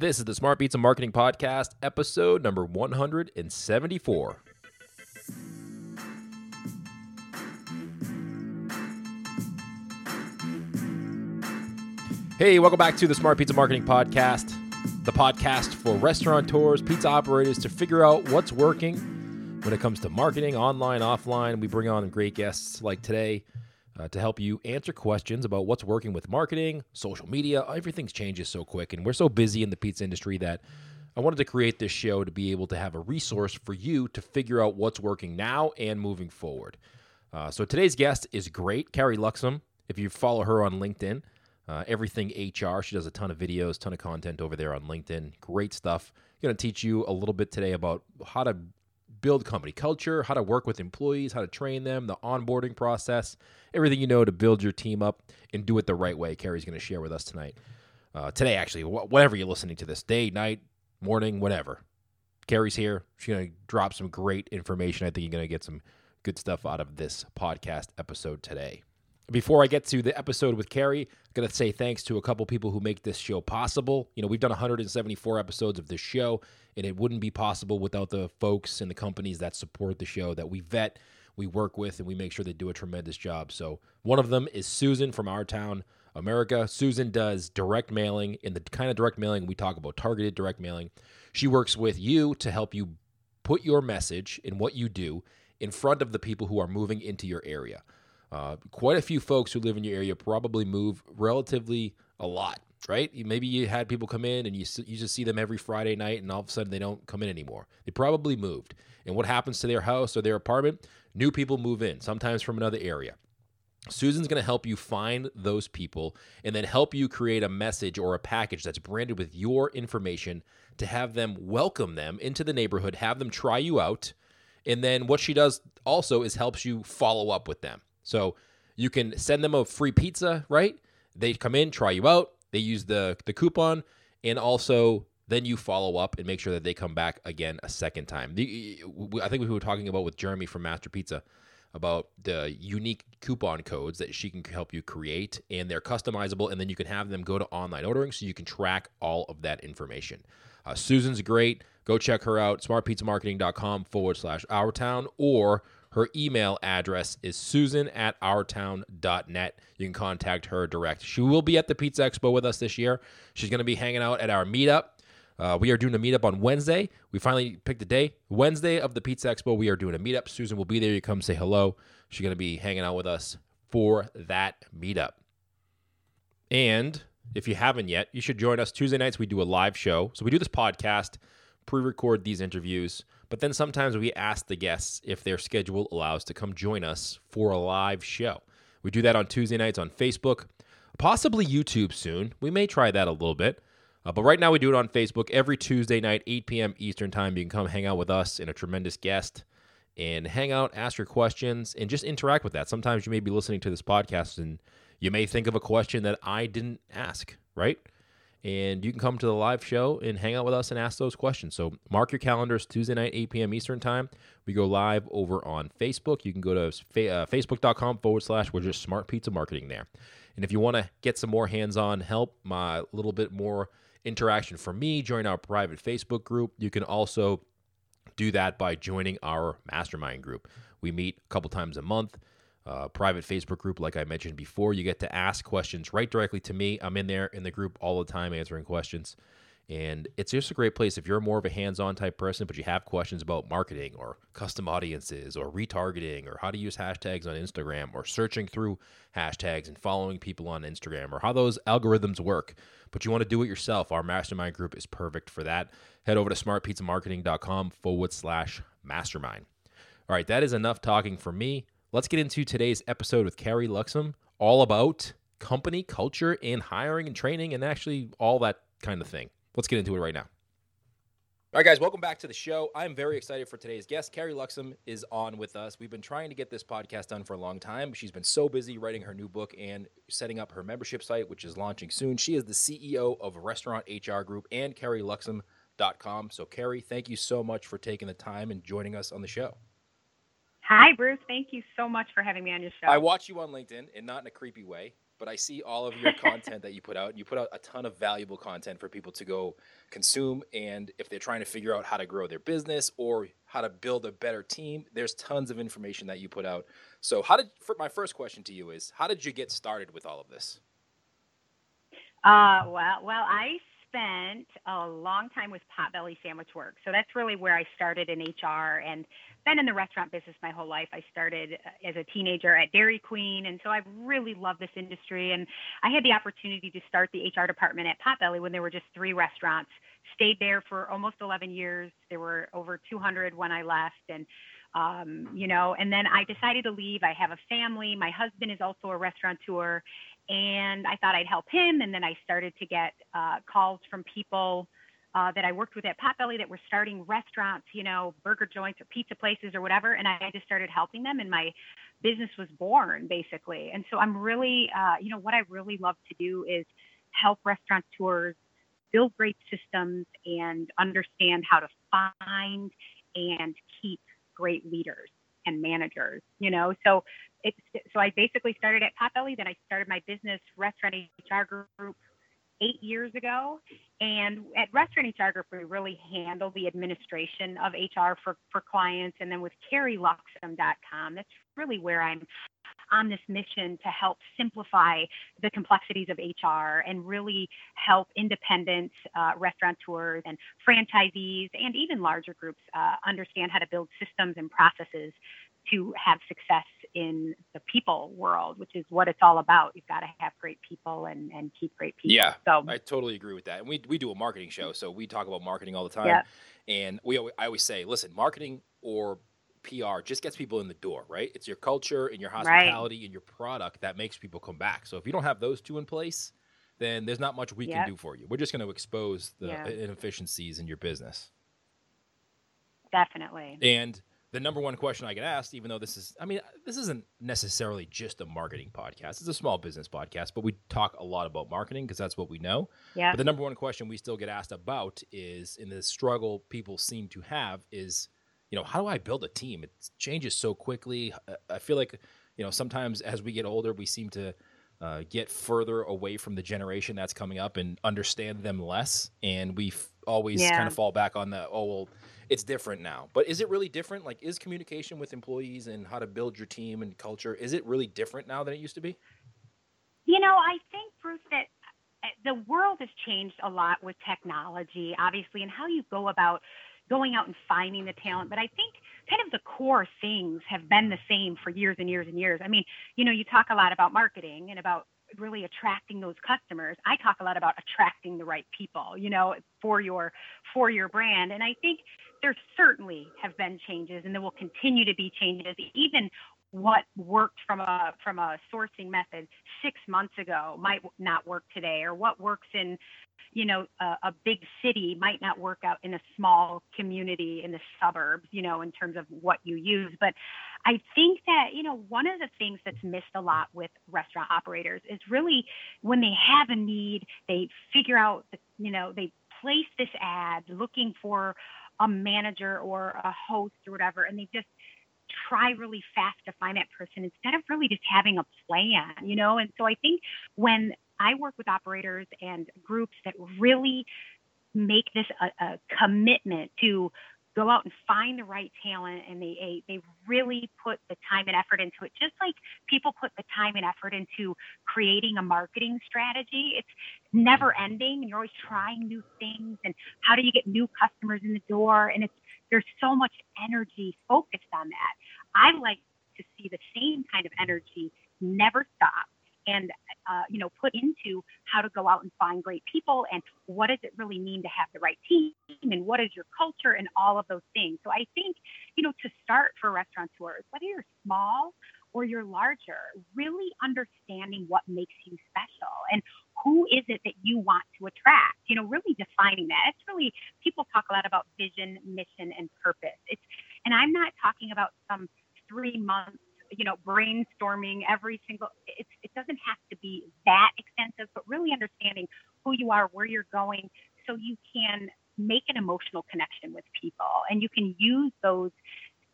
This is the Smart Pizza Marketing Podcast, episode number 174. Hey, welcome back to the Smart Pizza Marketing Podcast, the podcast for restaurateurs, pizza operators to figure out what's working when it comes to marketing, online, offline. We bring on great guests like today uh, to help you answer questions about what's working with marketing, social media. Everything changes so quick, and we're so busy in the pizza industry that I wanted to create this show to be able to have a resource for you to figure out what's working now and moving forward. Uh, so today's guest is great, Carrie Luxem. If you follow her on LinkedIn, uh, everything HR. She does a ton of videos, ton of content over there on LinkedIn. Great stuff. Going to teach you a little bit today about how to build company culture, how to work with employees, how to train them, the onboarding process, everything you know to build your team up and do it the right way. Carrie's going to share with us tonight. Uh, today, actually, wh- whatever you're listening to this, day, night, morning, whatever. Carrie's here. She's going to drop some great information. I think you're going to get some good stuff out of this podcast episode today. Before I get to the episode with Carrie, I'm going to say thanks to a couple people who make this show possible. You know, we've done 174 episodes of this show, and it wouldn't be possible without the folks and the companies that support the show that we vet, we work with, and we make sure they do a tremendous job. So, one of them is Susan from Our Town, America. Susan does direct mailing, in the kind of direct mailing we talk about, targeted direct mailing. She works with you to help you put your message and what you do in front of the people who are moving into your area. Uh, quite a few folks who live in your area probably move relatively a lot, right? Maybe you had people come in and you, you just see them every Friday night and all of a sudden they don't come in anymore. They probably moved. And what happens to their house or their apartment? New people move in, sometimes from another area. Susan's going to help you find those people and then help you create a message or a package that's branded with your information to have them welcome them into the neighborhood, have them try you out. And then what she does also is helps you follow up with them. So you can send them a free pizza, right? They come in, try you out, they use the the coupon, and also then you follow up and make sure that they come back again a second time. The, I think we were talking about with Jeremy from Master Pizza about the unique coupon codes that she can help you create, and they're customizable, and then you can have them go to online ordering so you can track all of that information. Uh, Susan's great. Go check her out, smartpizzamarketing.com forward slash our town, or her email address is susan at ourtown.net. You can contact her direct. She will be at the Pizza Expo with us this year. She's going to be hanging out at our meetup. Uh, we are doing a meetup on Wednesday. We finally picked a day. Wednesday of the Pizza Expo, we are doing a meetup. Susan will be there. You come say hello. She's going to be hanging out with us for that meetup. And if you haven't yet, you should join us Tuesday nights. We do a live show. So we do this podcast, pre record these interviews. But then sometimes we ask the guests if their schedule allows to come join us for a live show. We do that on Tuesday nights on Facebook, possibly YouTube soon. We may try that a little bit. Uh, but right now we do it on Facebook every Tuesday night, 8 p.m. Eastern Time. You can come hang out with us and a tremendous guest and hang out, ask your questions, and just interact with that. Sometimes you may be listening to this podcast and you may think of a question that I didn't ask, right? And you can come to the live show and hang out with us and ask those questions. So mark your calendars Tuesday night, 8 p.m. Eastern Time. We go live over on Facebook. You can go to uh, facebook.com forward slash we're just smart pizza marketing there. And if you want to get some more hands on help, my little bit more interaction from me, join our private Facebook group. You can also do that by joining our mastermind group. We meet a couple times a month uh, private Facebook group, like I mentioned before. You get to ask questions right directly to me. I'm in there in the group all the time answering questions. And it's just a great place if you're more of a hands on type person, but you have questions about marketing or custom audiences or retargeting or how to use hashtags on Instagram or searching through hashtags and following people on Instagram or how those algorithms work, but you want to do it yourself. Our mastermind group is perfect for that. Head over to smartpizzamarketing.com forward slash mastermind. All right, that is enough talking for me. Let's get into today's episode with Carrie Luxem, all about company culture and hiring and training and actually all that kind of thing. Let's get into it right now. All right, guys, welcome back to the show. I'm very excited for today's guest. Carrie Luxem is on with us. We've been trying to get this podcast done for a long time. She's been so busy writing her new book and setting up her membership site, which is launching soon. She is the CEO of Restaurant HR Group and CarrieLuxem.com. So, Carrie, thank you so much for taking the time and joining us on the show. Hi, Bruce. Thank you so much for having me on your show. I watch you on LinkedIn, and not in a creepy way. but I see all of your content that you put out. You put out a ton of valuable content for people to go consume. And if they're trying to figure out how to grow their business or how to build a better team, there's tons of information that you put out. So, how did my first question to you is, how did you get started with all of this? Uh, well, well, I spent a long time with Potbelly Sandwich Works. So that's really where I started in HR and been in the restaurant business my whole life. I started uh, as a teenager at Dairy Queen. And so I've really love this industry. And I had the opportunity to start the HR department at Potbelly when there were just three restaurants. Stayed there for almost 11 years. There were over 200 when I left. And um, you know, and then I decided to leave. I have a family. My husband is also a restaurateur, and I thought I'd help him. And then I started to get uh, calls from people uh, that I worked with at Potbelly that were starting restaurants, you know, burger joints or pizza places or whatever. And I just started helping them, and my business was born basically. And so I'm really, uh, you know, what I really love to do is help restaurateurs build great systems and understand how to find and keep great leaders and managers, you know. So it's so I basically started at Potbelly, then I started my business restaurant HR group eight years ago. And at Restaurant HR Group, we really handle the administration of HR for, for clients. And then with CarrieLuxem.com, that's really where I'm on this mission to help simplify the complexities of HR and really help independent uh, restaurateurs and franchisees and even larger groups uh, understand how to build systems and processes to have success in the people world, which is what it's all about. You've got to have great people and, and keep great people. Yeah, so I totally agree with that. And we we do a marketing show, so we talk about marketing all the time. Yeah. And we I always say, listen, marketing or PR just gets people in the door, right? It's your culture and your hospitality right. and your product that makes people come back. So if you don't have those two in place, then there's not much we yep. can do for you. We're just going to expose the yeah. inefficiencies in your business. Definitely. And the number one question I get asked, even though this is, I mean, this isn't necessarily just a marketing podcast. It's a small business podcast, but we talk a lot about marketing because that's what we know. Yeah. But the number one question we still get asked about is, in the struggle people seem to have, is, you know, how do I build a team? It changes so quickly. I feel like, you know, sometimes as we get older, we seem to uh, get further away from the generation that's coming up and understand them less. And we always yeah. kind of fall back on the, oh, well, it's different now. But is it really different? Like, is communication with employees and how to build your team and culture, is it really different now than it used to be? You know, I think, Bruce, that uh, the world has changed a lot with technology, obviously, and how you go about going out and finding the talent. But I think kind of the core things have been the same for years and years and years. I mean, you know, you talk a lot about marketing and about really attracting those customers i talk a lot about attracting the right people you know for your for your brand. And i think there certainly have been changes and there will continue to be changes. Even what worked from a from a sourcing method six months ago might not work today or what works in you know a, a, big city might not work out in a small community in the suburbs you know in terms of what you use. But i think that you know one of the things that's missed a lot with restaurant operators is really when they have a need they figure out you know they place this ad looking for a manager or a host or whatever and they just try really fast to find that person instead of really just having a plan, you know? And so I think when I work with operators and groups that really make this a, a commitment to go out and find the right talent and they they really put the time and effort into it just like people put the time and effort into creating a marketing strategy. It's never ending and you're always trying new things and how do you get new customers in the door? And it's there's so much energy focused on that. I like to see the same kind of energy never stop and uh, you know put into how to go out and find great people and what does it really mean to have the right team and what is your culture and all of those things. So i think you know to start for restaurateurs whether you're small or you're larger really understanding what makes you special and who is it that you want to attract you know really defining that. It's really people talk a lot about vision mission and purpose. It's and i'm not talking about some three months you know, brainstorming every single, it's, it doesn't have to be that extensive, but really understanding who you are, where you're going, so you can make an emotional connection with people and you can use those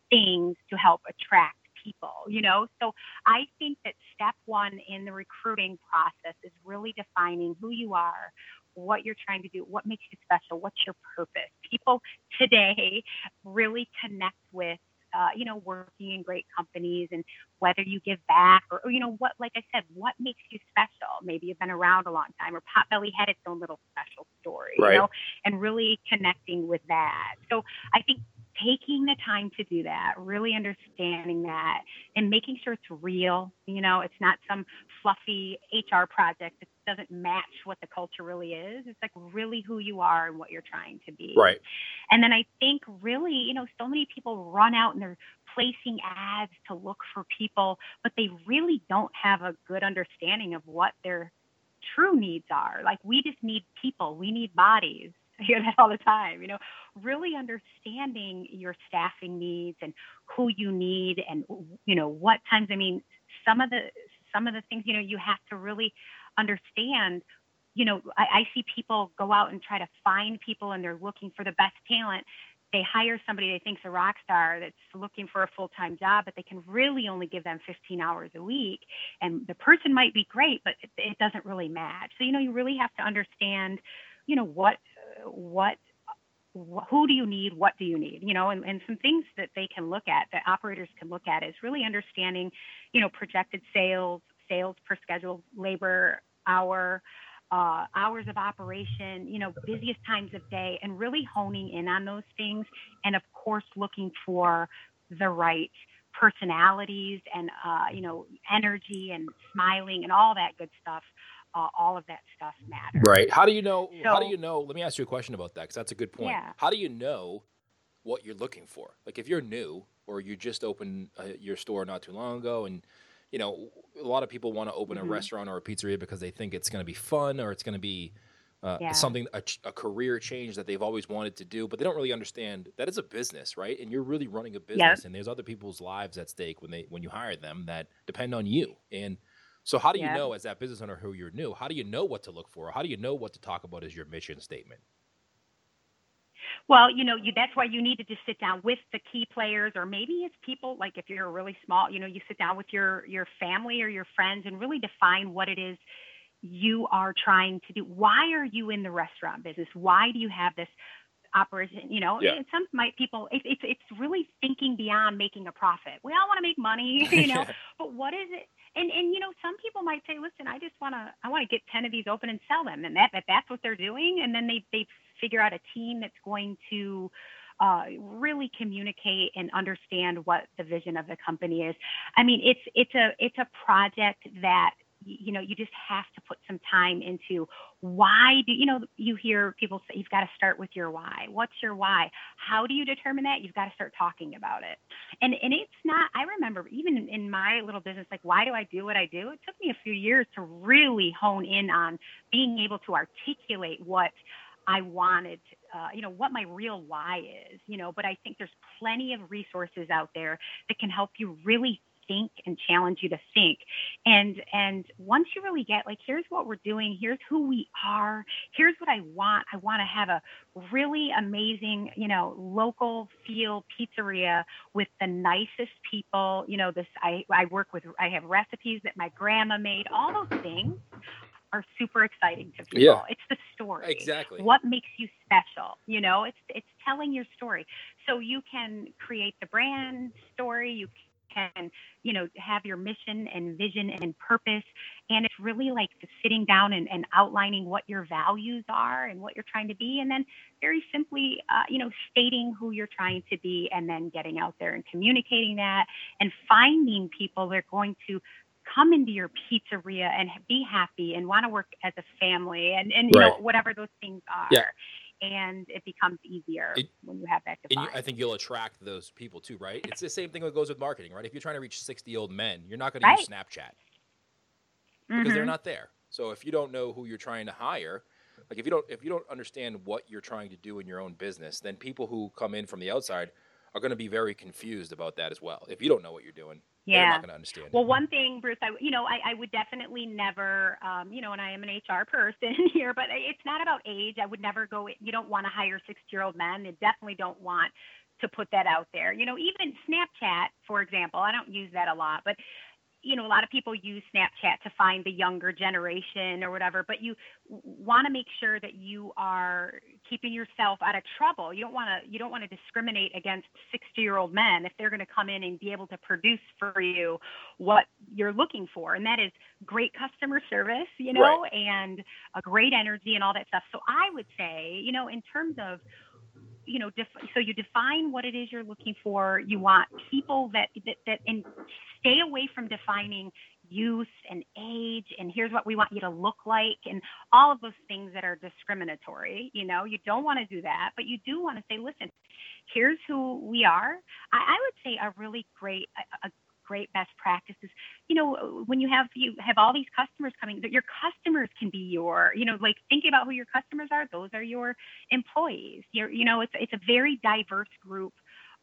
things to help attract people, you know? So I think that step one in the recruiting process is really defining who you are, what you're trying to do, what makes you special, what's your purpose. People today really connect with uh, you know, working in great companies and whether you give back or, or, you know, what, like I said, what makes you special? Maybe you've been around a long time or Potbelly had its own little special story, right. you know, and really connecting with that. So I think taking the time to do that, really understanding that, and making sure it's real. You know, it's not some fluffy HR project that doesn't match what the culture really is. It's like really who you are and what you're trying to be. Right. And then I think really, you know, so many people run out and they're placing ads to look for people, but they really don't have a good understanding of what their true needs are. Like we just need people, we need bodies. Hear that all the time, you know, really understanding your staffing needs and who you need and you know what times I mean some of the some of the things, you know, you have to really understand you know, I, I see people go out and try to find people and they're looking for the best talent. They hire somebody they think's a rock star that's looking for a full time job, but they can really only give them 15 hours a week. And the person might be great, but it, it doesn't really match. So, you know, you really have to understand, you know, what what who do you need what do you need you know and, and some things that they can look at that operators can look at is really understanding you know projected sales sales per scheduled labor hour uh, hours of operation you know busiest times of day and really honing in on those things and of course looking for the right personalities and uh, you know energy and smiling and all that good stuff uh, all of that stuff matters. Right. How do you know? So, how do you know? Let me ask you a question about that because that's a good point. Yeah. How do you know what you're looking for? Like if you're new or you just opened uh, your store not too long ago, and you know a lot of people want to open mm-hmm. a restaurant or a pizzeria because they think it's going to be fun or it's going to be uh, yeah. something a, a, career change that they've always wanted to do, but they don't really understand that it's a business, right? And you're really running a business, yep. and there's other people's lives at stake when they when you hire them that depend on you. And so how do you yeah. know as that business owner who you're new, how do you know what to look for? How do you know what to talk about as your mission statement? Well, you know, you, that's why you need to just sit down with the key players, or maybe it's people like if you're really small, you know, you sit down with your your family or your friends and really define what it is you are trying to do. Why are you in the restaurant business? Why do you have this operation? You know, yeah. and some might people it, it's it's really thinking beyond making a profit. We all want to make money, you know, but what is it? And and you know some people might say listen i just want to i want to get 10 of these open and sell them and that, that that's what they're doing and then they they figure out a team that's going to uh, really communicate and understand what the vision of the company is. I mean, it's it's a it's a project that you know you just have to put some time into why do you know you hear people say you've got to start with your why. What's your why? How do you determine that? You've got to start talking about it. And and it's not i remember even in, my little business like why do i do what i do? It took me a few years to really hone in on being able to articulate what I wanted, uh, you know, what my real why is, you know, but I think there's plenty of resources out there that can help you really think and challenge you to think. And and once you really get like here's what we're doing, here's who we are, here's what I want. I want to have a really amazing, you know, local feel pizzeria with the nicest people. You know, this I I work with I have recipes that my grandma made, all those things are super exciting to people. Yeah. It's the story. Exactly. What makes you special? You know, it's it's telling your story. So you can create the brand story, you can, you know, have your mission and vision and purpose. And it's really like sitting down and, and outlining what your values are and what you're trying to be. And then very simply, uh, you know, stating who you're trying to be and then getting out there and communicating that and finding people that are going to come into your pizzeria and be happy and want to work as a family and, and you right. know whatever those things are yeah and it becomes easier it, when you have that defined. You, I think you'll attract those people too, right? It's the same thing that goes with marketing, right? If you're trying to reach 60 old men, you're not going right. to use Snapchat because mm-hmm. they're not there. So if you don't know who you're trying to hire, like if you don't if you don't understand what you're trying to do in your own business, then people who come in from the outside are going to be very confused about that as well. If you don't know what you're doing, yeah. they're not going to understand. Well, one thing, Bruce, I you know I, I would definitely never, um, you know, and I am an HR person here, but it's not about age. I would never go. You don't want to hire 60 year old men. You definitely don't want to put that out there. You know, even Snapchat, for example, I don't use that a lot, but you know, a lot of people use Snapchat to find the younger generation or whatever, but you want to make sure that you are keeping yourself out of trouble. You don't want to you don't want to discriminate against 60-year-old men if they're going to come in and be able to produce for you what you're looking for, and that is great customer service, you know, right. and a great energy and all that stuff. So I would say, you know, in terms of you know, def- so you define what it is you're looking for. You want people that that, that and stay away from defining youth and age and here's what we want you to look like and all of those things that are discriminatory. You know, you don't want to do that, but you do want to say, listen, here's who we are. I, I would say a really great, a, a great best practices. You know when you have you have all these customers coming your customers can be your you know like thinking about who your customers are those are your employees. You're you know it's it's a very diverse group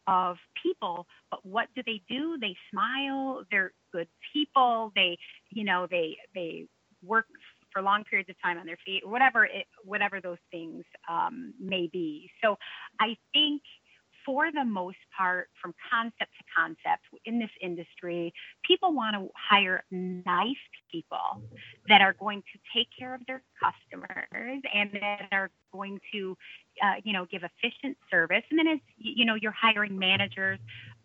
of people but what do they do? They smile they're good people they you know they they work for long periods of time on their feet whatever it whatever those things um, may be. So i think for the most part, from concept to concept in this industry, people want to hire nice people that are going to take care of their customers and that are going to, uh, you know, give efficient service. And then as you know, you're hiring managers.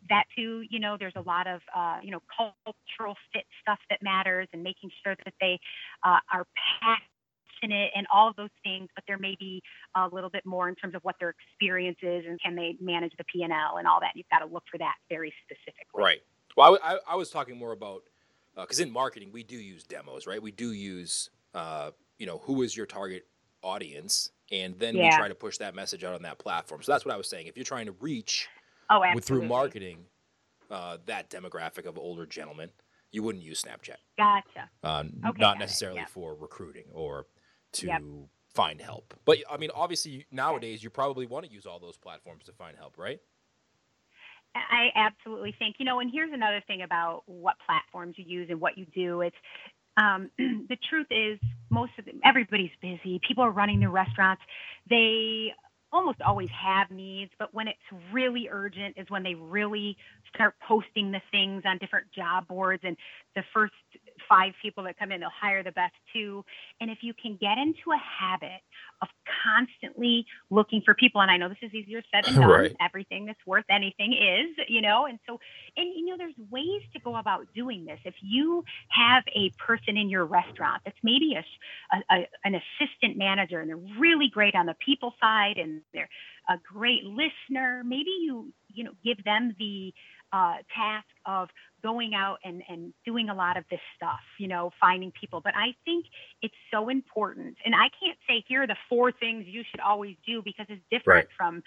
That too, you know, there's a lot of, uh, you know, cultural fit stuff that matters, and making sure that they uh, are packed passionate and all of those things, but there may be a little bit more in terms of what their experience is and can they manage the P and L and all that. You've got to look for that very specifically. Right. Well, I, I, I was talking more about because uh, in marketing we do use demos, right? We do use uh, you know who is your target audience, and then yeah. we try to push that message out on that platform. So that's what I was saying. If you're trying to reach oh, with, through marketing uh, that demographic of older gentlemen, you wouldn't use Snapchat. Gotcha. Uh, okay, not necessarily for recruiting or to yep. find help. But I mean, obviously nowadays you probably want to use all those platforms to find help, right? I absolutely think, you know, and here's another thing about what platforms you use and what you do. It's um, the truth is most of them, everybody's busy. People are running their restaurants. They almost always have needs, but when it's really urgent is when they really start posting the things on different job boards and the first five people that come in, they'll hire the best two. And if you can get into a habit of constantly looking for people, and I know this is easier said than done, right. everything that's worth anything is, you know, and so, and you know, there's ways to go about doing this. If you have a person in your restaurant that's maybe a, a, a an assistant manager and they're really great on the people side and they're a great listener, maybe you, you know, give them the uh, task of going out and, and doing a lot of this stuff, you know, finding people. But I think it's so important. And I can't say here are the four things you should always do because it's different right. from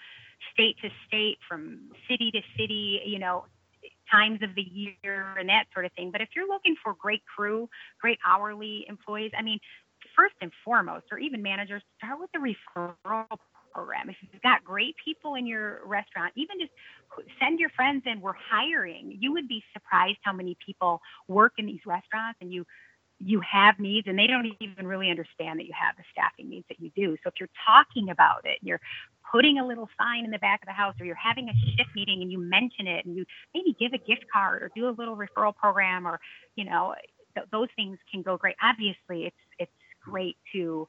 state to state, from city to city, you know, times of the year and that sort of thing. But if you're looking for great crew, great hourly employees, I mean, first and foremost, or even managers, start with the referral program. If you've got great people in your restaurant, even just send your friends in. We're hiring. You would be surprised how many people work in these restaurants and you you have needs and they don't even really understand that you have the staffing needs that you do. So if you're talking about it, and you're putting a little sign in the back of the house or you're having a shift meeting and you mention it and you maybe give a gift card or do a little referral program or you know th- those things can go great. Obviously, it's it's great to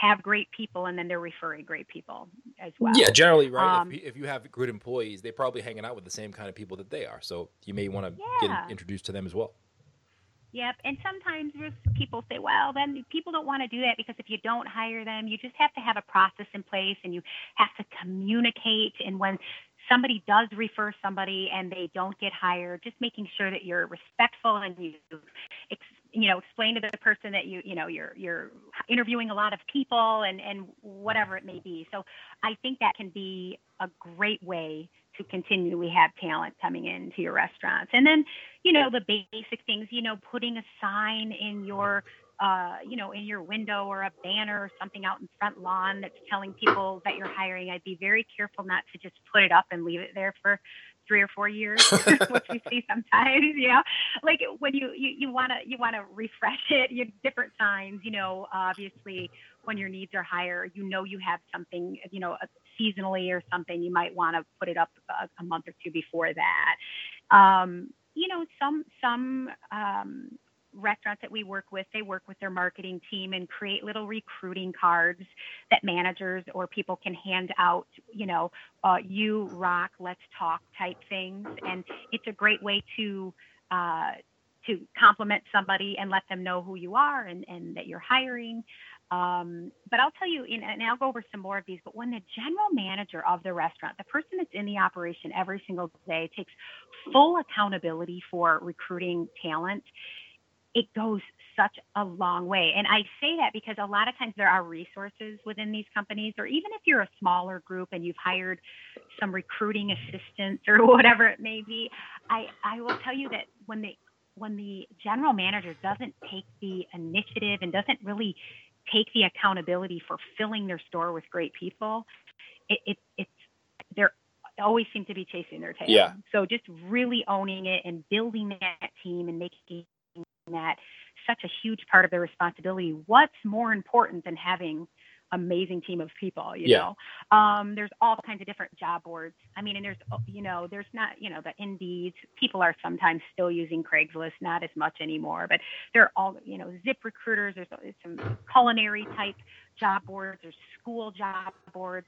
have great people and then they're referring great people as well. Yeah, generally, right. Um, if, you, if, you, have good employees, they're probably hanging out with the same kind of people that they are. So you may want to yeah. get introduced to them as well. Yep. And sometimes people say, well, then people don't want to do that because if you don't hire them, you just have to have a process in place and you have to communicate. And when somebody does refer somebody and they don't get hired, just making sure that you're respectful and you you know explain to the person that you you know you're you're interviewing a lot of people and and whatever it may be. So i think that can be a great way to continually have talent coming into your restaurants. And then you know the basic things you know putting a sign in your uh, you know, in your window or a banner or something out in front lawn that's telling people that you're hiring, I'd be very careful not to just put it up and leave it there for three or four years, which we see sometimes, you know, like when you, you, you want to, you want to refresh it, you different signs, you know, obviously when your needs are higher, you know, you have something, you know, seasonally or something, you might want to put it up a, a, month or two before that. Um, you know, some, some, um, restaurants that we work with, they work with their marketing team and create little recruiting cards that managers or people can hand out, you know, uh, you rock, let's talk type things. And it's a great way to, uh, to compliment somebody and let them know who you are and, and that you're hiring. Um, but I'll tell you, and I'll go over some more of these, but when the general manager of the restaurant, the person that's in the operation every single day, takes full accountability for recruiting talent, it goes such a long way. And I say that because a lot of times there are resources within these companies, or even if you're a smaller group and you've hired some recruiting assistants or whatever it may be, I, I will tell you that when the when the general manager doesn't take the initiative and doesn't really take the accountability for filling their store with great people, it, it it's they're always seem to be chasing their tail. Yeah. So just really owning it and building that team and making that such a huge part of their responsibility. What's more important than having amazing team of people you yeah. know um, there's all kinds of different job boards i mean and there's you know there's not you know the indeed people are sometimes still using craigslist not as much anymore but there are all you know zip recruiters there's some culinary type job boards there's school job boards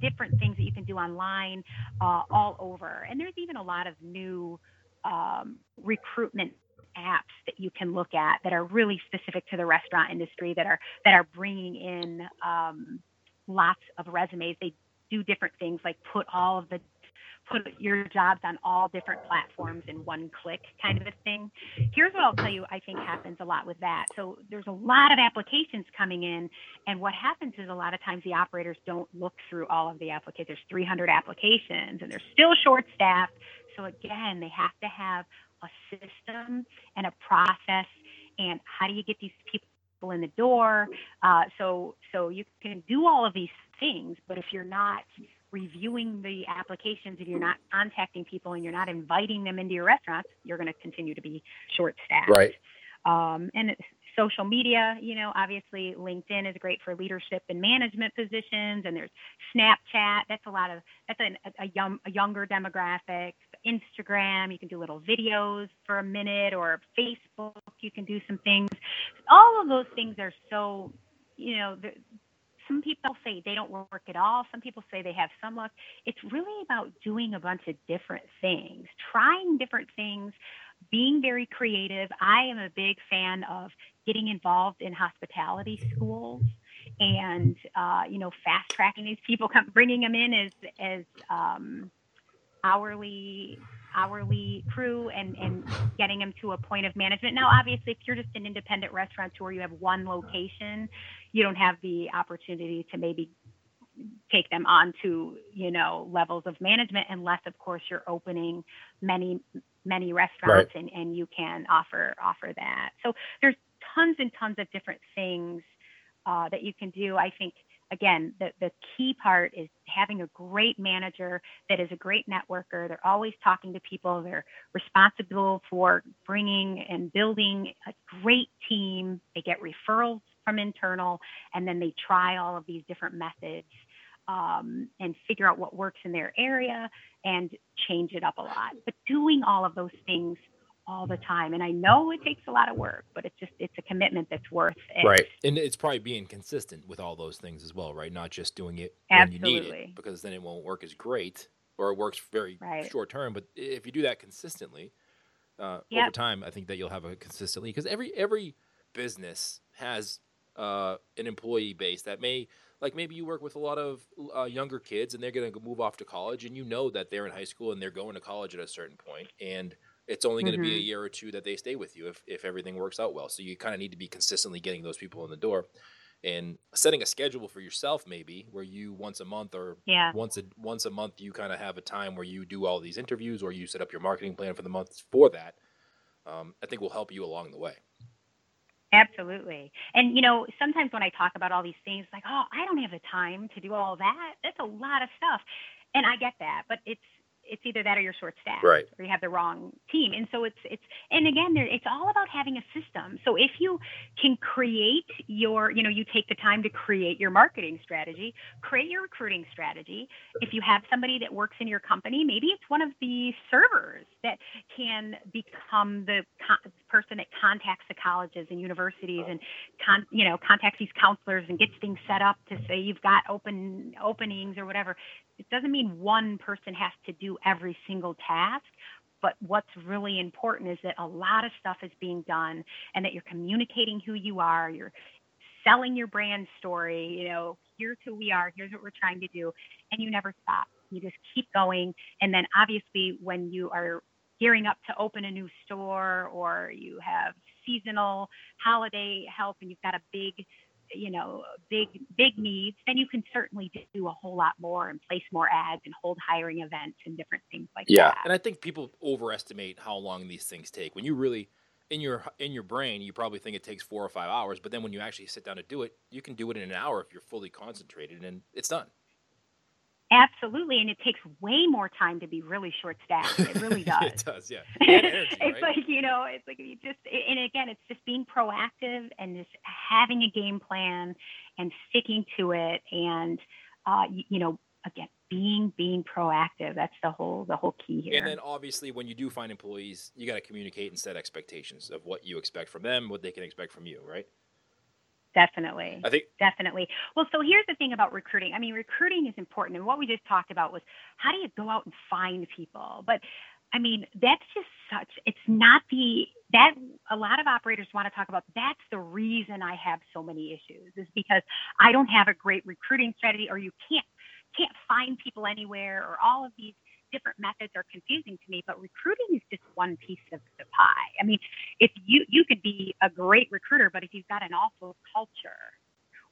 different things that you can do online uh, all over and there's even a lot of new um, recruitment apps that you can look at that are really specific to the restaurant industry that are that are bringing in um, lots of resumes. They do different things like put all of the put your jobs on all different platforms in one click kind of a thing. Here's what I'll tell you I think happens a lot with that. So there's a lot of applications coming in and what happens is a lot of times the operators don't look through all of the applications. There's 300 applications and they're still short staffed. So again, they have to have a system and a process and how do you get these people in the door uh, so so you can do all of these things but if you're not reviewing the applications if you're not contacting people and you're not inviting them into your restaurants you're going to continue to be short staffed right um, and social media, you know, obviously LinkedIn is great for leadership and management positions, and there's Snapchat. That's a lot of that's a, a, young, a younger demographic. Instagram, you can do little videos for a minute, or Facebook, you can do some things. All of those things are so, you know, some people say they don't work at all. Some people say they have some luck. It's really about doing a bunch of different things, trying different things, being very creative. I am a big fan of getting involved in hospitality schools and uh, you know fast tracking these people, bringing them in as as um, hourly hourly crew and and getting them to a point of management. Now, obviously, if you're just an independent restaurateur, you have one location, you don't have the opportunity to maybe take them on to you know levels of management unless of course you're opening many many restaurants right. and, and you can offer offer that so there's tons and tons of different things uh, that you can do. I think again, the, the key part is having a great manager that is a great networker. They're always talking to people. They're responsible for bringing and building a great team. They get referrals from internal, and then they try all of these different methods um, and figure out what works in their area and change it up a lot. But doing all of those things all the time. And I know it takes a lot of work, but it's just it's a commitment that's worth it. Right. And it's probably being consistent with all those things as well, right? Not just doing it Absolutely. when you need it because then it won't work as great or it works very right. short term. But if you do that consistently, uh, yep. over time, I think that you'll have a consistently because every every business has uh, an employee base that may like maybe you work with a lot of uh, younger kids and they're going to move off to college and you know that they're in high school and they're going to college at a certain point and it's only going to mm-hmm. be a mm-hmm. year or two that they stay with you if, if everything works out well. So you kind of need to be consistently getting those people in the door and setting a schedule for yourself maybe where you once a month or yeah. once a once a month you kind of have a time where you do all these interviews or you set up your marketing plan for the month for that um, i think will help you along the way absolutely and you know sometimes when i talk about all these things like oh i don't have the time to do all that that's a lot of stuff and i get that but it's it's either that or you're short staffed right. or you have the wrong team. And so it's it's and again there it's all about having a system. So if you can create your you know you take the time to create your marketing strategy create your recruiting strategy. If you have somebody that works in your company maybe it's one of the servers that can become the con- person that contacts the colleges and universities and con- you know contacts these counselors and gets things set up to say you've got open openings or whatever it doesn't mean one person has to do every single task but what's really important is that a lot of stuff is being done and that you're communicating who you are you're selling your brand story you know here's who we are here's what we're trying to do and you never stop. You just keep going and then obviously when you are gearing up to open a new store or you have seasonal holiday help and you've got a big you know big big needs then you can certainly do a whole lot more and place more ads and hold hiring events and different things like yeah. that And I think people overestimate how long these things take. When you really in your in your brain, you probably think it takes four or five hours, but then when you actually sit down to do it, you can do it in an hour if you're fully concentrated, and it's done. Absolutely and it takes way more time to be really short staffed it really does it does, yeah. Energy, it's right? like you know it's like you just and again it's just being proactive and just having a game plan and sticking to it and uh you, you know again being being proactive that's the whole the whole key here And then obviously, when you do find employees, you got to communicate and set expectations of what you expect from them, what they can expect from you, right? Definitely. I think definitely. Well so here's the thing about recruiting. I mean recruiting is important and what we just talked about was how do you go out and find people? But i mean that's just such it's not the that a lot of operators want to talk about that's the reason i have so many issues is because i don't have a great recruiting strategy or you can't can't find people anywhere or all of these different methods are confusing to me but recruiting is just one piece of the pie. I mean if you you could be a great recruiter but if you've got an awful culture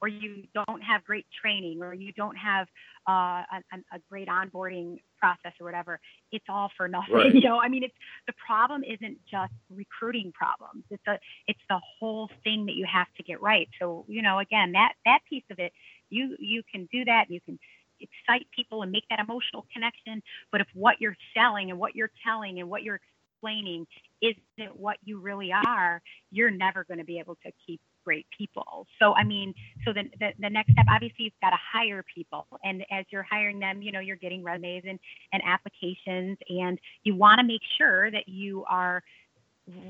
or you don't have great training or you don't have uh, a, a great onboarding process or whatever it's all for nothing Right. you know? I mean it's the problem isn't just recruiting problems. It's a it's the whole thing that you have to get right. So you know again that that piece of it you you can do that you can excite people and make that emotional connection but if what you're selling and what you're telling and what you're explaining isn't what you really are you're never going to be able to keep great people. So i mean so the, the, the next step obviously you've got to hire people. And as you're hiring them you know you're getting resumes and, and applications and you want to make sure that you are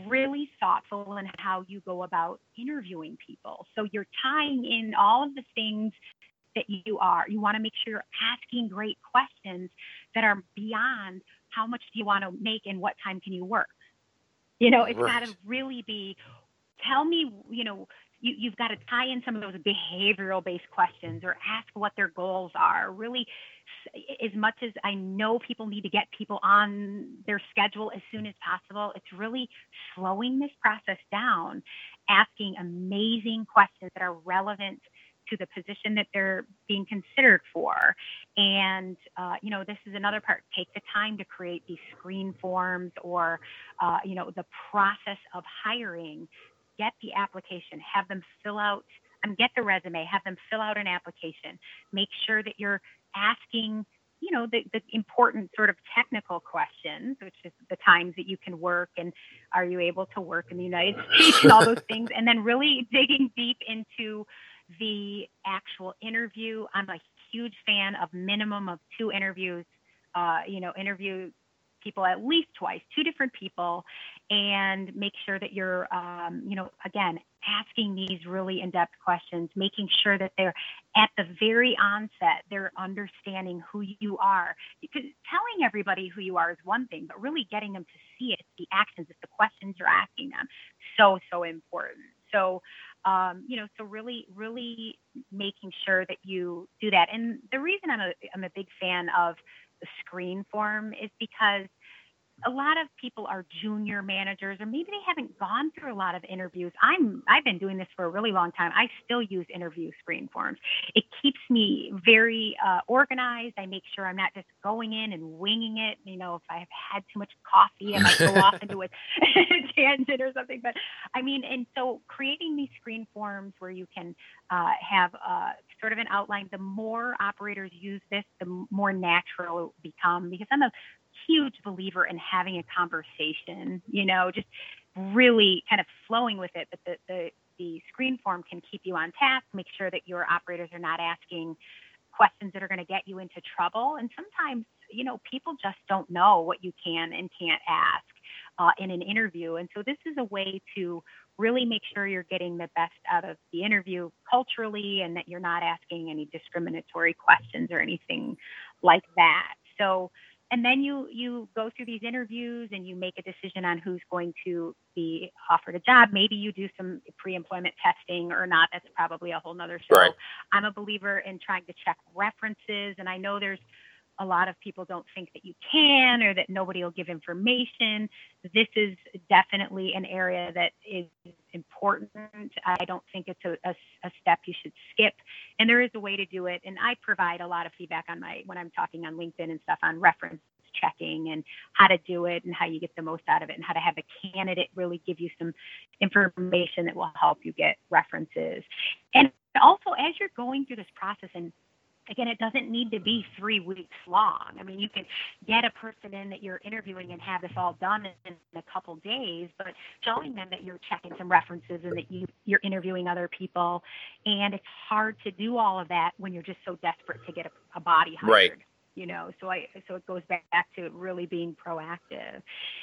really thoughtful in how you go about interviewing people. So you're tying in all of the things that you are. You want to make sure you're asking great questions that are beyond how much do you want to make and what time can you work? You know it's got to really be tell me you know you, you've got to tie in some of those behavioral based questions or ask what their goals are. Really as much as i know people need to get people on their schedule as soon as possible it's really slowing this process down asking amazing questions that are relevant to the position that they're being considered for. And, uh, you know, this is another part. Take the time to create these screen forms or, uh, you know, the process of hiring. Get the application, have them fill out, um, get the resume, have them fill out an application. Make sure that you're asking, you know, the, the important sort of technical questions, which is the times that you can work and are you able to work in the United States and all those things. And then really digging deep into the actual interview. I'm a huge fan of minimum of two interviews. Uh, you know, interview people at least twice, two different people, and make sure that you're, um, you know, again, asking these really in-depth questions, making sure that they're at the very onset, they're understanding who you are. Because telling everybody who you are is one thing, but really getting them to see it, the actions, it's the questions you're asking them, so so important. So um, you know, so really, really making sure that you do that. And the reason I'm a, I'm a big fan of the screen form is because a lot of people are junior managers or maybe they haven't gone through a lot of interviews. I'm I've been doing this for a really long time. I still use interview screen forms. It keeps me very uh, organized. I make sure I'm not just going in and winging it. You know, if I've had too much coffee, and I might go off into a tangent or something. But I mean, and so creating these screen forms where you can uh, have uh, sort of an outline. The more operators use this, the more natural it will become because I'm a huge believer in having a conversation, you know, just really kind of flowing with it. But the, the, the screen form can keep you on task, make sure that your operators are not asking questions that are going to get you into trouble. And sometimes, you know, people just don't know what you can and can't ask uh, in an interview. And so this is a way to really make sure you're getting the best out of the interview culturally and that you're not asking any discriminatory questions or anything like that. So and then you you go through these interviews and you make a decision on who's going to be offered a job. Maybe you do some pre-employment testing or not. That's probably a whole nother show. Right. i'm a believer in trying to check references and i know there's a lot of people don't think that you can or that nobody will give information. This is definitely an area that is important. I don't think it's a, a, a step you should skip and there is a way to do it and i provide a lot of feedback on my when i'm talking on linkedin and stuff on reference checking and how to do it and how you get the most out of it and how to have a candidate really give you some information that will help you get references. And also as you're going through this process and again it doesn't need to be three weeks long. I mean you can get a person in that you're interviewing and have this all done in, a couple days but showing them that you're checking some references and that you you're interviewing other people. And it's hard to do all of that when you're just so desperate to get a, a body hired Right. you know? So i so it goes back to really being proactive.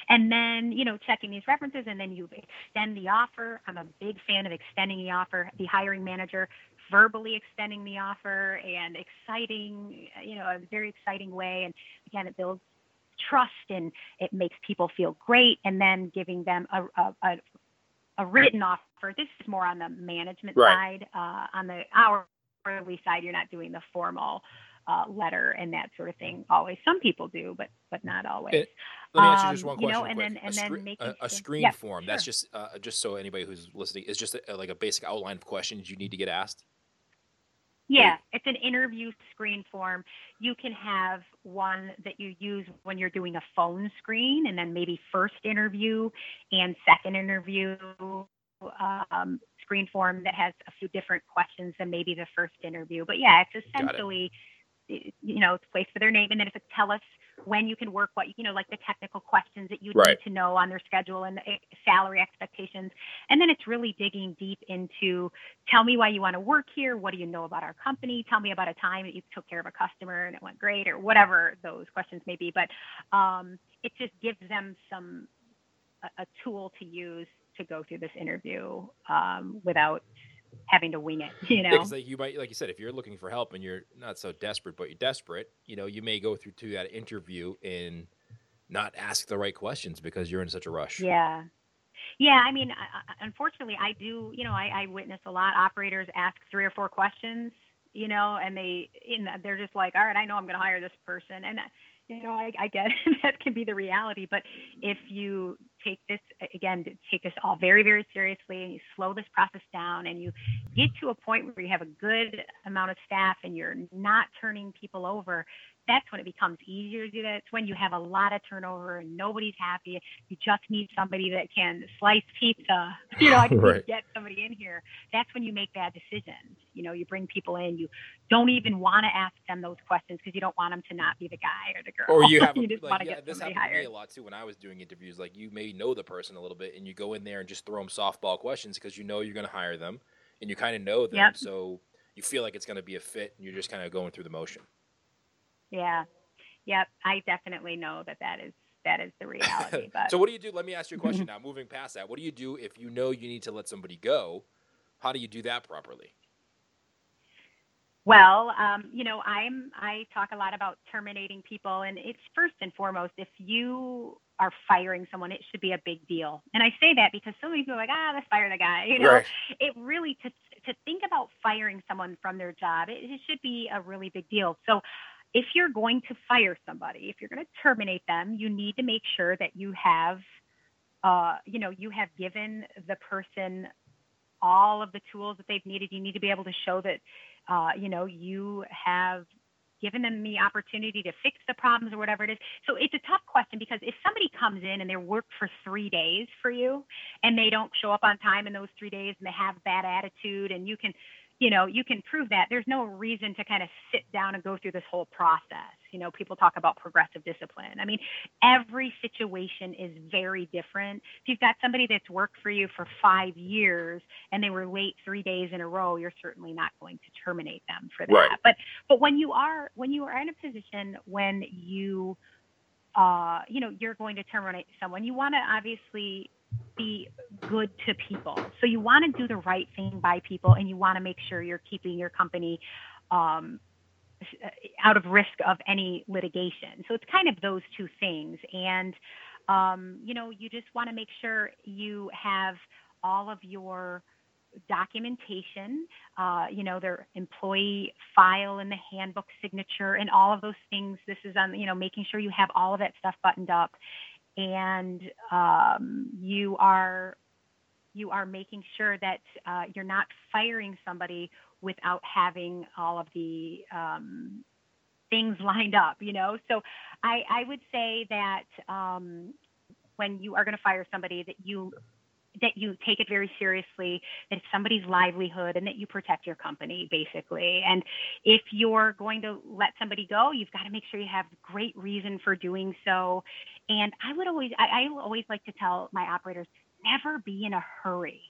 And then you know checking these references and then you extend the offer. I'm a big fan of extending the offer. The hiring manager verbally extending the offer and exciting you know a very exciting way and again it builds trust and it makes people feel great and then giving them a, a, a, a written offer this is more on the management Right. side uh, on the hourly side you're not doing the formal uh, letter and that sort of thing always some people do but but not always It- Let me ask you just Um, one you question. know, and quick. then- and a, then scre- a, a screen yeah, form. That's just uh, just so anybody who's listening is just a, like a basic outline of questions you need to get asked. Yeah, it's an interview screen form. You can have one that you use when you're doing a phone screen, and then maybe first interview and second interview um, screen form that has a few different questions than maybe the first interview. But yeah, it's Got it. essentially, you know, it's place for their name, and then if it tell us when you can work, what you know, like the technical questions that you Right. need to know on their schedule and the salary expectations, and then it's really digging deep into tell me why you want to work here. What do you know about our company? Tell me about a time that you took care of a customer and it went great, or whatever those questions may be. But um, it just gives them some a, a tool to use to go through this interview um, without having to wing it. You know? Because like you might, like you said, if you're looking for help and you're not so desperate, but you're desperate, you know, you may go through to that interview and not ask the right questions because you're in such a rush. Yeah. Yeah, I mean, I- unfortunately, I do. You know, I, I witness a lot. Operators ask three or four questions, you know, and they, in, they're just like, all right, I know I'm going to hire this person, and you know, I, I get that can be the reality. But if you take this again, take this all very, very seriously, and you slow this process down, and you get to a point where you have a good amount of staff, and you're not turning people over, that's when it becomes easier to do that. It's when you have a lot of turnover and nobody's happy. You just need somebody that can slice pizza. You know, I need Right. get somebody in here. That's when you make bad decisions. You know, you bring people in. You don't even want to ask them those questions because you don't want them to not be the guy or the girl. Or you have, a, you just want to yeah, get this happened to me hired. a lot too when I was doing interviews. Like you may know the person a little bit, and you go in there and just throw them softball questions because you know you're going to hire them, and you kind of know them, Yep. so you feel like it's going to be a fit, and you're just kind of going through the motion. Yeah. Yep. I definitely know that that is that is the reality. But so what do you do? Let me ask you a question now. Moving past that, what do you do if you know you need to let somebody go? How do you do that properly? Well, um, you know, I'm I talk a lot about terminating people, and it's first and foremost if you are firing someone, it should be a big deal. And I say that because so many people are like, ah, let's fire the guy. You know, Right. it really to to think about firing someone from their job, it, it should be a really big deal. So. If you're going to fire somebody, if you're going to terminate them, you need to make sure that you have, uh, you know, you have given the person all of the tools that they've needed. You need to be able to show that uh, you know, you have given them the opportunity to fix the problems or whatever it is. So it's a tough question because if somebody comes in and they work for three days for you and they don't show up on time in those three days and they have bad attitude and you can you know, you can prove that. There's no reason to kind of sit down and go through this whole process. You know, people talk about progressive discipline. I mean, every situation is very different. If you've got somebody that's worked for you for five years and they were late three days in a row, you're certainly not going to terminate them for that. Right. But but when you are when you are in a position when you uh, you know, you're going to terminate someone, you want to obviously be good to people. So you want to do the right thing by people, and you want to make sure you're keeping your company um, out of risk of any litigation. So it's kind of those two things, and um, you know, you just want to make sure you have all of your documentation, uh, you know, their employee file and the handbook signature and all of those things. This is on, you know, making sure you have all of that stuff buttoned up and um, you are you are making sure that uh, you're not firing somebody without having all of the um, things lined up you know? So i i would say that um, when you are going to fire somebody that you that you take it very seriously, that it's somebody's livelihood, and that you protect your company, basically. And if you're going to let somebody go, you've got to make sure you have great reason for doing so. And I would always, I, I always like to tell my operators, never be in a hurry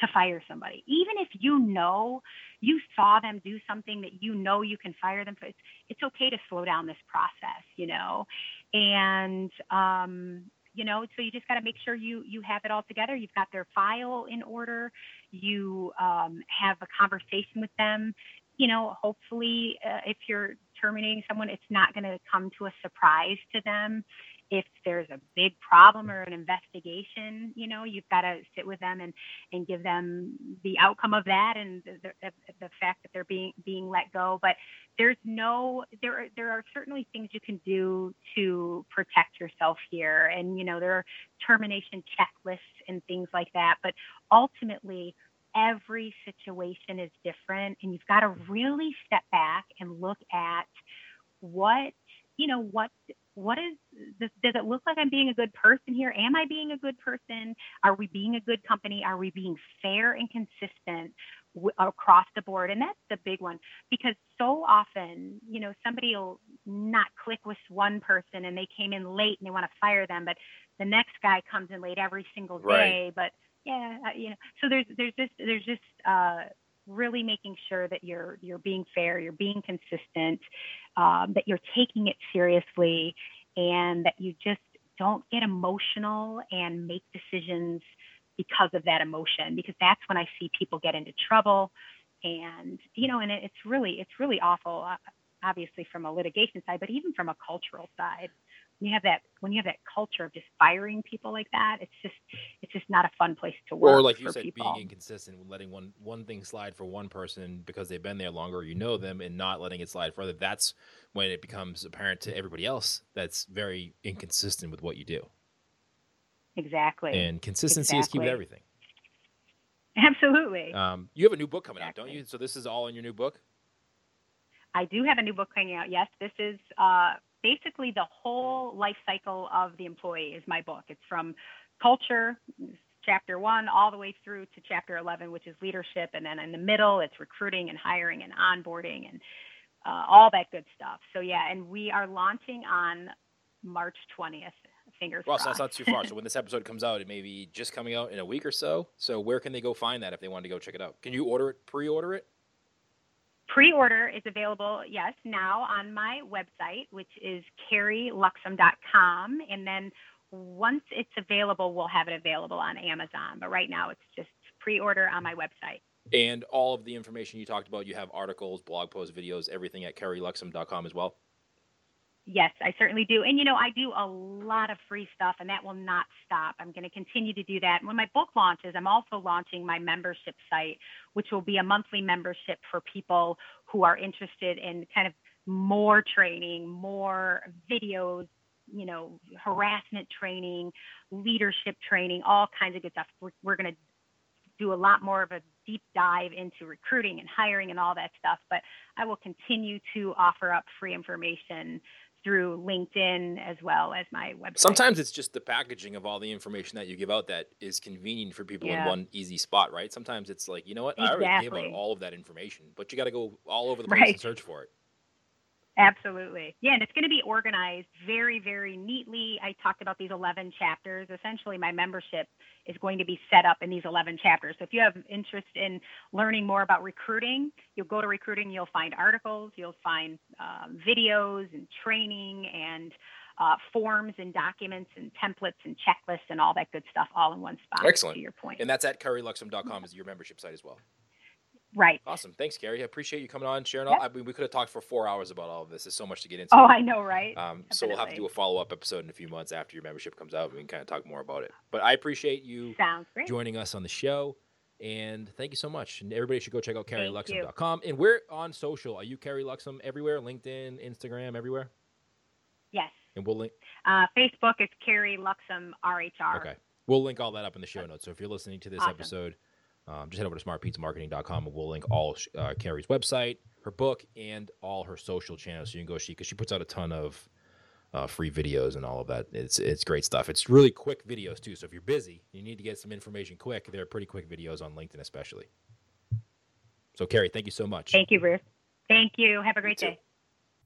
to fire somebody. Even if you know you saw them do something that you know you can fire them for, it's, it's okay to slow down this process, you know? And, um, you know so you just got to make sure you you have it all together. You've got their file in order. You um, have a conversation with them. You know hopefully uh, if you're terminating someone it's not going to come to a surprise to them if there's a big problem or an investigation, you know, you've got to sit with them and, and give them the outcome of that and the, the, the fact that they're being being let go. But there's no there are, there are certainly things you can do to protect yourself here, and you know there are termination checklists and things like that. But ultimately, every situation is different, and you've got to really step back and look at what you know what what is this does it look like i'm being a good person here? Am i being a good person? Are we being a good company? Are we being fair and consistent w- across the board? And that's the big one because so often you know somebody will not click with one person and they came in late and they want to fire them but the next guy comes in late every single day right. but yeah you know so there's there's just there's just uh really making sure that you're you're being fair, you're being consistent, um, that you're taking it seriously, and that you just don't get emotional and make decisions because of that emotion. Because that's when I see people get into trouble, and you know, and it's really it's really awful. Uh, obviously from a litigation side, but even from a cultural side you have that when you have that culture of just firing people like that, it's just it's just not a fun place to work. Or like you said, people. being inconsistent, letting one one thing slide for one person because they've been there longer, you know them, and not letting it slide further. That's when it becomes apparent to everybody else that's very inconsistent with what you do. Exactly. And consistency exactly. is key with everything. Absolutely. Um, you have a new book coming exactly. out, don't you? So this is all in your new book. I do have a new book coming out. Yes, this is uh, basically the whole life cycle of the employee is my book. It's from culture, chapter one, all the way through to chapter 11, which is leadership. And then in the middle, it's recruiting and hiring and onboarding and uh, all that good stuff. So, yeah, and we are launching on March 20th. Fingers well, crossed. so that's not too far. so when this episode comes out, it may be just coming out in a week or so. So where can they go find that if they want to go check it out? Can you order it, pre-order it? Pre-order is available, yes, now on my website, which is carrieluxem.com. And then once it's available, we'll have it available on Amazon. But right now, it's just pre-order on my website. And all of the information you talked about, you have articles, blog posts, videos, everything at carrieluxem.com as well. Yes, I certainly do. And you know, I do a lot of free stuff and that will not stop. I'm going to continue to do that. When my book launches, I'm also launching my membership site, which will be a monthly membership for people who are interested in kind of more training, more videos, you know, harassment training, leadership training, all kinds of good stuff. We're, we're going to do a lot more of a deep dive into recruiting and hiring and all that stuff, but I will continue to offer up free information through LinkedIn as well as my website. Sometimes it's just the packaging of all the information that you give out that is convenient for people yeah. in one easy spot, right? Sometimes it's like, you know what, exactly. I already gave out all of that information, but you got to go all over the place right. and search for it. Absolutely. Yeah, and it's going to be organized very, very neatly. I talked about these 11 chapters. Essentially, my membership is going to be set up in these 11 chapters. So if you have interest in learning more about recruiting, you'll go to recruiting, you'll find articles, you'll find um, videos and training and uh, forms and documents and templates and checklists and all that good stuff all in one spot. Excellent. To your point. And that's at carrieluxem.com is your membership site as well. Right. Awesome. Thanks, Carrie. I appreciate you coming on, sharing all. I mean, we could have talked for four hours about all of this. There's so much to get into. Oh, I know, right? Um, so we'll have to do a follow up episode in a few months after your membership comes out. And we can kind of talk more about it. But I appreciate you joining us on the show. And thank you so much. And everybody should go check out carrieluxem.com. And we're on social. Are you Carrie Luxem everywhere? LinkedIn, Instagram, everywhere? Yes. And we'll link. Uh, Facebook is Carrie Luxem RHR. Okay. We'll link all that up in the show notes. So if you're listening to this awesome. episode, um, just head over to smartpizzamarketing.com and we'll link all uh, Carrie's website, her book, and all her social channels. So you can go see because she puts out a ton of uh, free videos and all of that. It's it's great stuff. It's really quick videos too. So if you're busy, you need to get some information quick. They're pretty quick videos on LinkedIn, especially. So Carrie, thank you so much. Thank you, Bruce. Thank you. Have a great day.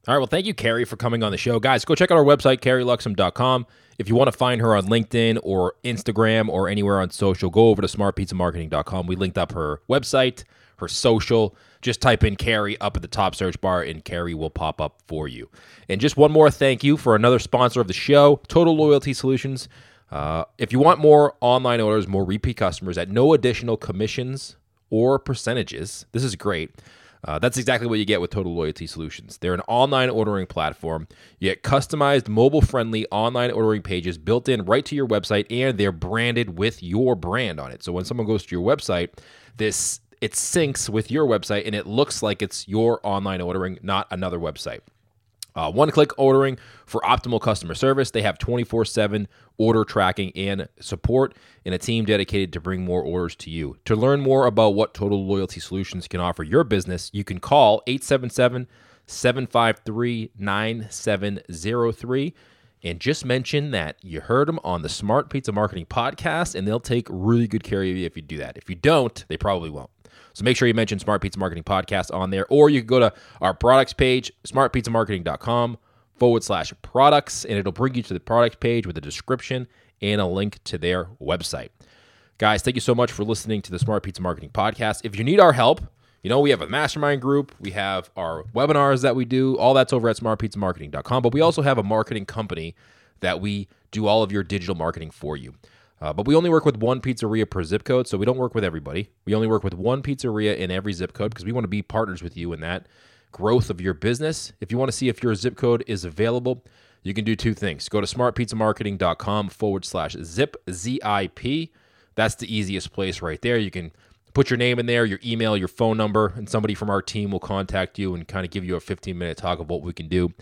All right. Well, thank you, Carrie, for coming on the show. Guys, go check out our website, carrieluxem.com. If you want to find her on LinkedIn or Instagram or anywhere on social, go over to smartpizzamarketing.com. We linked up her website, her social. Just type in Carrie up at the top search bar, and Carrie will pop up for you. And just one more thank you for another sponsor of the show, Total Loyalty Solutions. Uh, if you want more online orders, more repeat customers at no additional commissions or percentages, this is great. Uh, that's exactly what you get with Total Loyalty Solutions. They're an online ordering platform. You get customized, mobile friendly online ordering pages built in right to your website, and they're branded with your brand on it. So when someone goes to your website, this it syncs with your website and it looks like it's your online ordering, not another website. Uh, one click ordering for optimal customer service. They have 24 7 order tracking and support, and a team dedicated to bring more orders to you. To learn more about what Total Loyalty Solutions can offer your business, you can call 877 753 9703 and just mention that you heard them on the Smart Pizza Marketing Podcast, and they'll take really good care of you if you do that. If you don't, they probably won't. So make sure you mention Smart Pizza Marketing Podcast on there, or you can go to our products page, smartpizzamarketing.com forward slash products, and it'll bring you to the product page with a description and a link to their website. Guys, thank you so much for listening to the Smart Pizza Marketing Podcast. If you need our help, you know, we have a mastermind group, we have our webinars that we do, all that's over at smartpizzamarketing.com, but we also have a marketing company that we do all of your digital marketing for you. Uh, but we only work with one pizzeria per zip code, so we don't work with everybody. We only work with one pizzeria in every zip code because we want to be partners with you in that growth of your business. If you want to see if your zip code is available, you can do two things. Go to smartpizzamarketing.com forward slash zip, Z-I-P. That's the easiest place right there. You can put your name in there, your email, your phone number, and somebody from our team will contact you and kind of give you a 15 minute talk of what we can do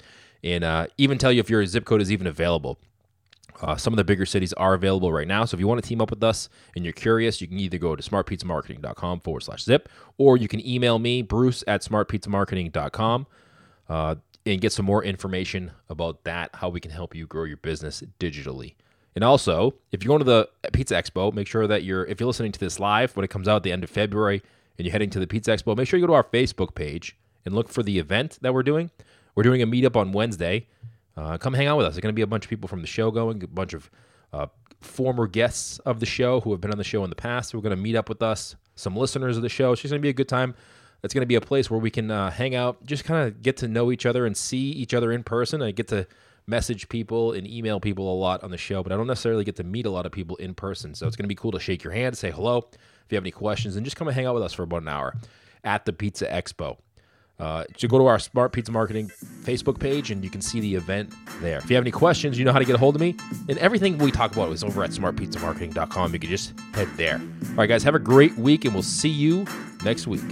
and uh, even tell you if your zip code is even available. Uh, some of the bigger cities are available right now. So if you want to team up with us and you're curious, you can either go to smartpizzamarketing.com forward slash zip, or you can email me, Bruce at smartpizzamarketing.com, uh, and get some more information about that, how we can help you grow your business digitally. And also, if you're going to the Pizza Expo, make sure that you're, if you're listening to this live when it comes out at the end of February and you're heading to the Pizza Expo, make sure you go to our Facebook page and look for the event that we're doing. We're doing a meetup on Wednesday uh, come hang out with us. There's going to be a bunch of people from the show going, a bunch of uh, former guests of the show who have been on the show in the past who are going to meet up with us, some listeners of the show. It's just going to be a good time. It's going to be a place where we can uh, hang out, just kind of get to know each other and see each other in person. I get to message people and email people a lot on the show, but I don't necessarily get to meet a lot of people in person. So it's going to be cool to shake your hand, say hello if you have any questions, and just come and hang out with us for about an hour at the Pizza Expo. Uh, go to our Smart Pizza Marketing Facebook page and you can see the event there. If you have any questions, you know how to get a hold of me. And everything we talk about is over at smartpizzamarketing.com. You can just head there. All right, guys, have a great week and we'll see you next week.